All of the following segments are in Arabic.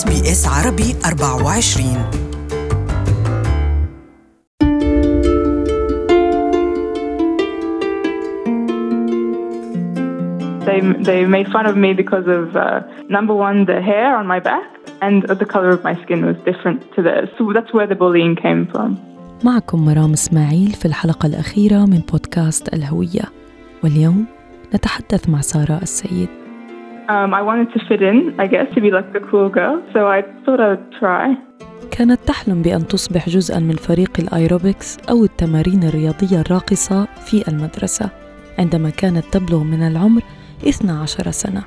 اس بي اس عربي 24 They, they made fun of me because of uh, number one, the hair on my back, and the color of my skin was different to theirs. So that's where the bullying came from. معكم مرام اسماعيل في الحلقة الأخيرة من بودكاست الهوية واليوم نتحدث مع سارة السيد Um, I wanted to fit in, I guess, to be like the cool girl. So I thought I would try. كانت تحلم بأن تصبح جزءا من فريق الآيروبكس أو التمارين الرياضية الراقصة في المدرسة عندما كانت تبلغ من العمر 12 سنة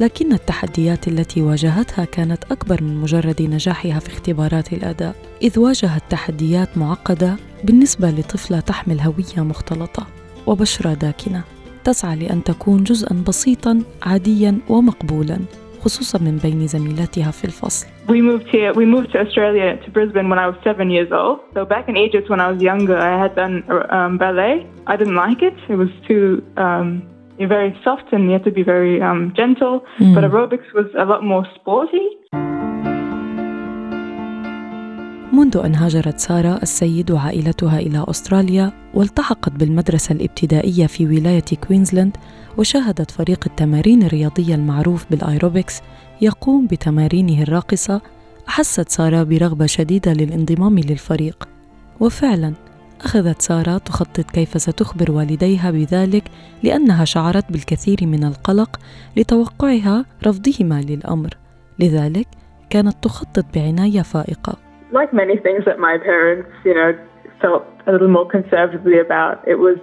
لكن التحديات التي واجهتها كانت أكبر من مجرد نجاحها في اختبارات الأداء إذ واجهت تحديات معقدة بالنسبة لطفلة تحمل هوية مختلطة وبشرة داكنة تسعى لأن تكون جزءا بسيطا عاديا ومقبولا خصوصا من بين زميلاتها في الفصل We moved here. We moved to Australia to Brisbane when I was seven years old. So back in Egypt, when I was younger, I had done um, ballet. I didn't like it. It was too um, very soft, and you had to be very um, gentle. But aerobics was a lot more sporty. منذ أن هاجرت سارة السيد وعائلتها إلى أستراليا والتحقت بالمدرسة الابتدائية في ولاية كوينزلاند وشاهدت فريق التمارين الرياضية المعروف بالآيروبكس يقوم بتمارينه الراقصة. أحست سارة برغبة شديدة للانضمام للفريق. وفعلا أخذت سارة تخطط كيف ستخبر والديها بذلك لأنها شعرت بالكثير من القلق لتوقعها رفضهما للأمر. لذلك كانت تخطط بعناية فائقة. Like many things that my parents, you know, felt a little more conservatively about, it was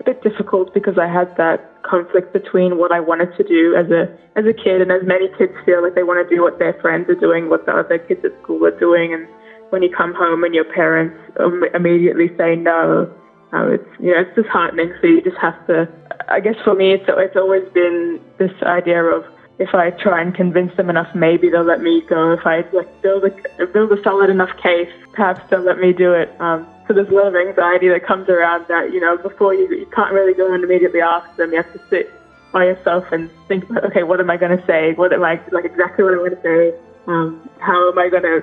a bit difficult because I had that conflict between what I wanted to do as a as a kid, and as many kids feel like they want to do what their friends are doing, what the other kids at school are doing, and when you come home and your parents im- immediately say no, uh, it's you know it's disheartening. So you just have to. I guess for me, it's it's always been this idea of if I try and convince them enough, maybe they'll let me go. If I like build a build a solid enough case, perhaps they'll let me do it. Um, so there's a lot of anxiety that comes around that you know before you you can't really go and immediately ask them. You have to sit by yourself and think okay, what am I going to say? What am I like exactly what I want to say? Um, how am I going to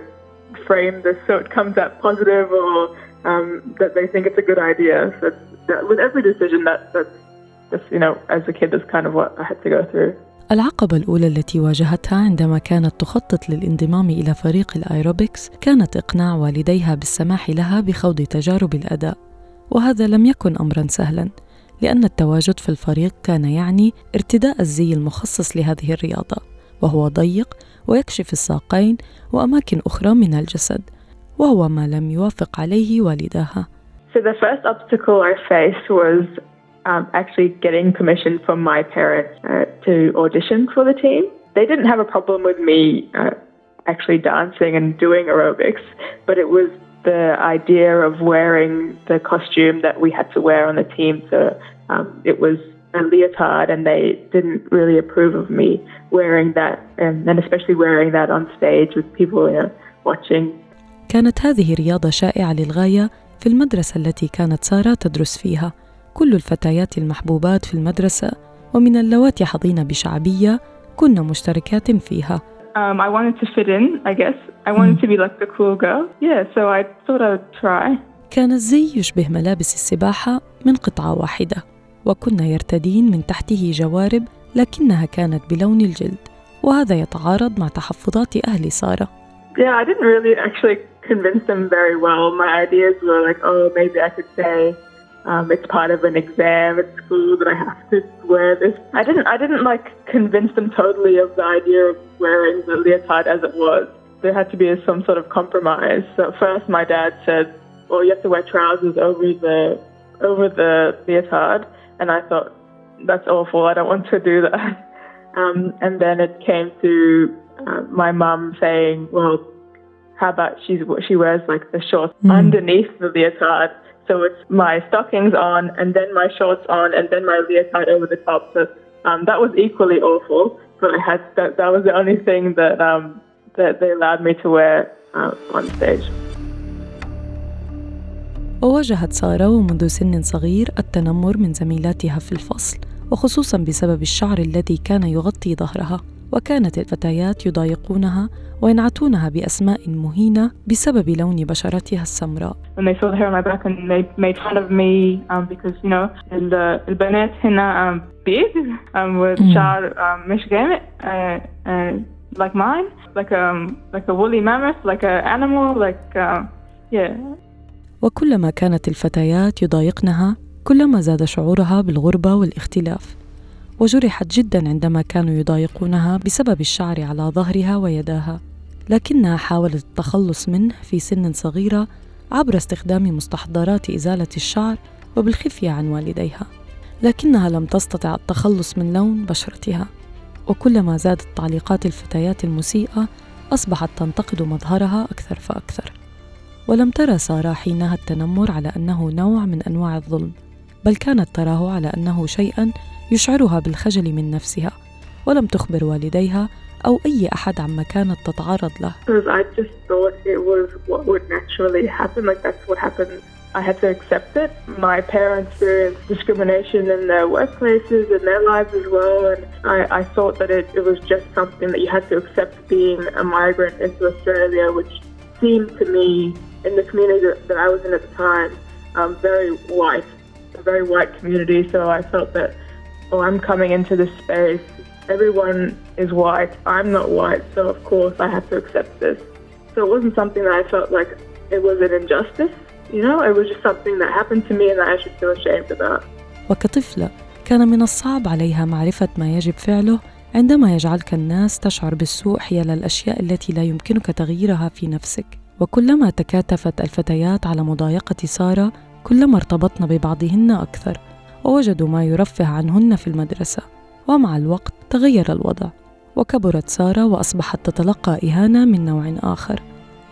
frame this so it comes out positive or um, that they think it's a good idea? So that, with every decision, that that's just you know as a kid, that's kind of what I had to go through. العقبة الأولى التي واجهتها عندما كانت تخطط للانضمام إلى فريق الآيروبكس كانت إقناع والديها بالسماح لها بخوض تجارب الأداء وهذا لم يكن أمرا سهلا لأن التواجد في الفريق كان يعني ارتداء الزي المخصص لهذه الرياضة وهو ضيق ويكشف الساقين وأماكن أخرى من الجسد وهو ما لم يوافق عليه والداها. So the first obstacle I faced was um, actually getting permission from my parents uh, to audition for the team. They didn't have a problem with me uh, actually dancing and doing aerobics, but it was the idea of wearing the costume that we had to wear on the team. So um, it was a leotard, and they didn't really approve of me wearing that, and, and especially wearing that on stage with people you know, watching. كانت هذه رياضة شائعة للغاية في المدرسة التي كانت سارة تدرس فيها كل الفتيات المحبوبات في المدرسة ومن اللواتي حظين بشعبية كن مشتركات فيها Um, I wanted to fit in, I guess. I wanted to be like the cool girl. Yeah, so I thought I would try. كان الزي يشبه ملابس السباحة من قطعة واحدة وكنا يرتدين من تحته جوارب لكنها كانت بلون الجلد وهذا يتعارض مع تحفظات أهل سارة Yeah, I didn't really actually convince them very well. My ideas were like, oh, maybe I could say um, it's part of an exam at school that I have to wear this. I didn't. I didn't like convince them totally of the idea of wearing the leotard as it was. There had to be some sort of compromise. So at first, my dad said, "Well, you have to wear trousers over the over the leotard," and I thought that's awful. I don't want to do that. Um, and then it came to uh, my mum saying, "Well, how about she's she wears like the shorts underneath the leotard, so it's my stockings on, and then my shorts on, and then my leotard over the top." So um, that was equally awful, but I had that. That was the only thing that um, that they allowed me to wear uh, on stage. وواجهت سارة ومنذ سن صغير التنمر من زميلاتها في الفصل وخصوصا بسبب الشعر الذي كان يغطي ظهرها وكانت الفتيات يضايقونها وينعتونها بأسماء مهينة بسبب لون بشرتها السمراء. When they saw the hair on my back and they made fun of me um, because you know البنات هنا um, big um, um, مش uh, uh, like mine like um, like a woolly mammoth like an animal like uh, yeah. وكلما كانت الفتيات يضايقنها كلما زاد شعورها بالغربة والاختلاف وجرحت جدا عندما كانوا يضايقونها بسبب الشعر على ظهرها ويداها لكنها حاولت التخلص منه في سن صغيرة عبر استخدام مستحضرات إزالة الشعر وبالخفية عن والديها لكنها لم تستطع التخلص من لون بشرتها وكلما زادت تعليقات الفتيات المسيئة أصبحت تنتقد مظهرها أكثر فأكثر. ولم ترى سارة حينها التنمر على أنه نوع من أنواع الظلم بل كانت تراه على أنه شيئا يشعرها بالخجل من نفسها ولم تخبر والديها أو أي أحد عما كانت تتعرض له. I had to accept it. My parents experienced discrimination in their workplaces and their lives as well, and I, I thought that it, it was just something that you had to accept being a migrant into Australia, which seemed to me in the community that I was in at the time um, very white, a very white community. So I felt that oh, I'm coming into this space. Everyone is white. I'm not white, so of course I have to accept this. So it wasn't something that I felt like it was an injustice. You know, it was just something that happened to me and that I should feel ashamed about. وكطفلة كان من الصعب عليها معرفة ما يجب فعله عندما يجعلك الناس تشعر بالسوء حيال الأشياء التي لا يمكنك تغييرها في نفسك وكلما تكاتفت الفتيات على مضايقة سارة كلما ارتبطن ببعضهن أكثر ووجدوا ما يرفه عنهن في المدرسة ومع الوقت تغير الوضع وكبرت سارة وأصبحت تتلقى إهانة من نوع آخر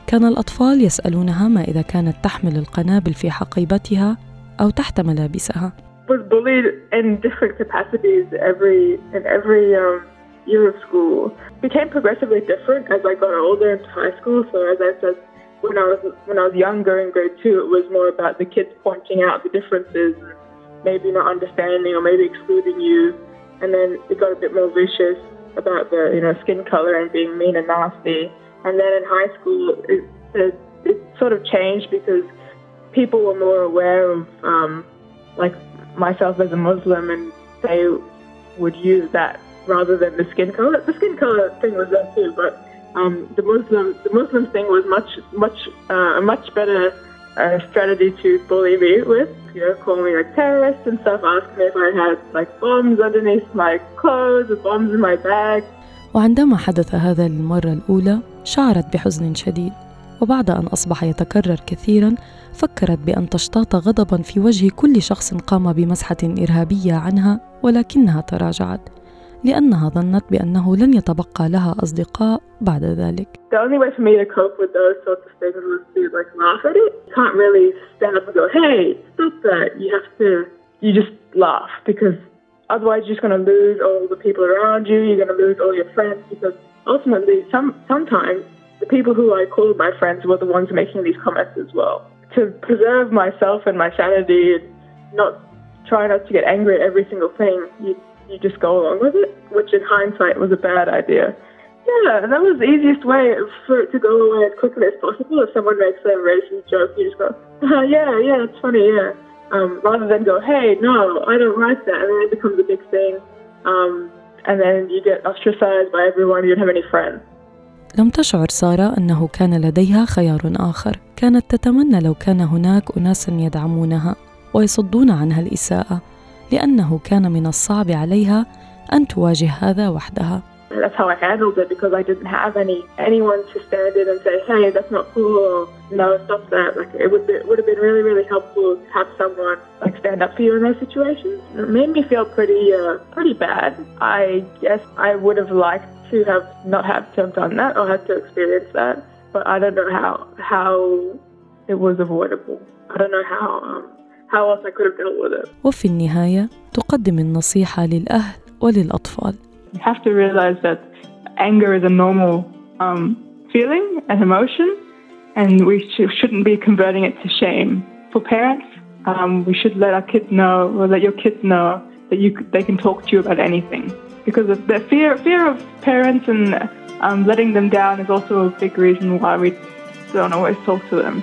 كان الأطفال يسألونها ما إذا كانت تحمل القنابل في حقيبتها أو تحت ملابسها was bullied in different capacities every in every um, year of school. Became progressively different as I got older into high school. So as I said, when I was when I was younger in grade two, it was more about the kids pointing out the differences, maybe not understanding or maybe excluding you, and then it got a bit more vicious about the you know skin color and being mean and nasty. And then in high school, it, it, it sort of changed because people were more aware of um, like myself as a Muslim, and they would use that rather than the skin color. The skin color thing was there too, but um, the Muslim the Muslim thing was much much uh, much better uh, strategy to bully me with. You know, call me like terrorist and stuff. Ask me if I had like bombs underneath my clothes or bombs in my bag. وعندما حدث هذا للمرة الأولى شعرت بحزن شديد وبعد أن أصبح يتكرر كثيرا فكرت بأن تشتاط غضبا في وجه كل شخص قام بمسحة إرهابية عنها ولكنها تراجعت لأنها ظنت بأنه لن يتبقى لها أصدقاء بعد ذلك. The only way for me to cope with those sorts of things was to like laugh at it. You can't really stand up and go, "Hey, stop that!" You have to, you just laugh because otherwise you're just going to lose all the people around you. You're going to lose all your friends because ultimately, some sometimes the people who I called my friends were the ones making these comments as well. To preserve myself and my sanity and not try not to get angry at every single thing, you you just go along with it, which in hindsight was a bad idea. Yeah, that was the easiest way for it to go away as quickly as possible. If someone makes a racist joke, you just go, uh, yeah, yeah, it's funny, yeah. Um, rather than go, hey, no, I don't like that, and then it becomes a big thing. Um, and then you get ostracized by everyone, you don't have any friends. لم تشعر سارة أنه كان لديها خيار آخر كانت تتمنى لو كان هناك أناس يدعمونها ويصدون عنها الإساءة لأنه كان من الصعب عليها أن تواجه هذا وحدها That's how I handled it because I didn't have any anyone to stand in and say, "Hey, that's not cool." Or, no, stop that. Like it would be, it would have been really really helpful to have someone like stand up for you in those situations. It made me feel pretty uh, pretty bad. I guess I would have liked to have not have to have done that or had to experience that, but I don't know how how it was avoidable. I don't know how um, how else I could have dealt with it. وفي النهاية تقدم النصيحة للأهل وللأطفال You have to realize that anger is a normal um, feeling and emotion, and we sh- shouldn't be converting it to shame. For parents, um, we should let our kids know, or let your kids know, that you they can talk to you about anything because of the fear fear of parents and um, letting them down is also a big reason why we don't always talk to them.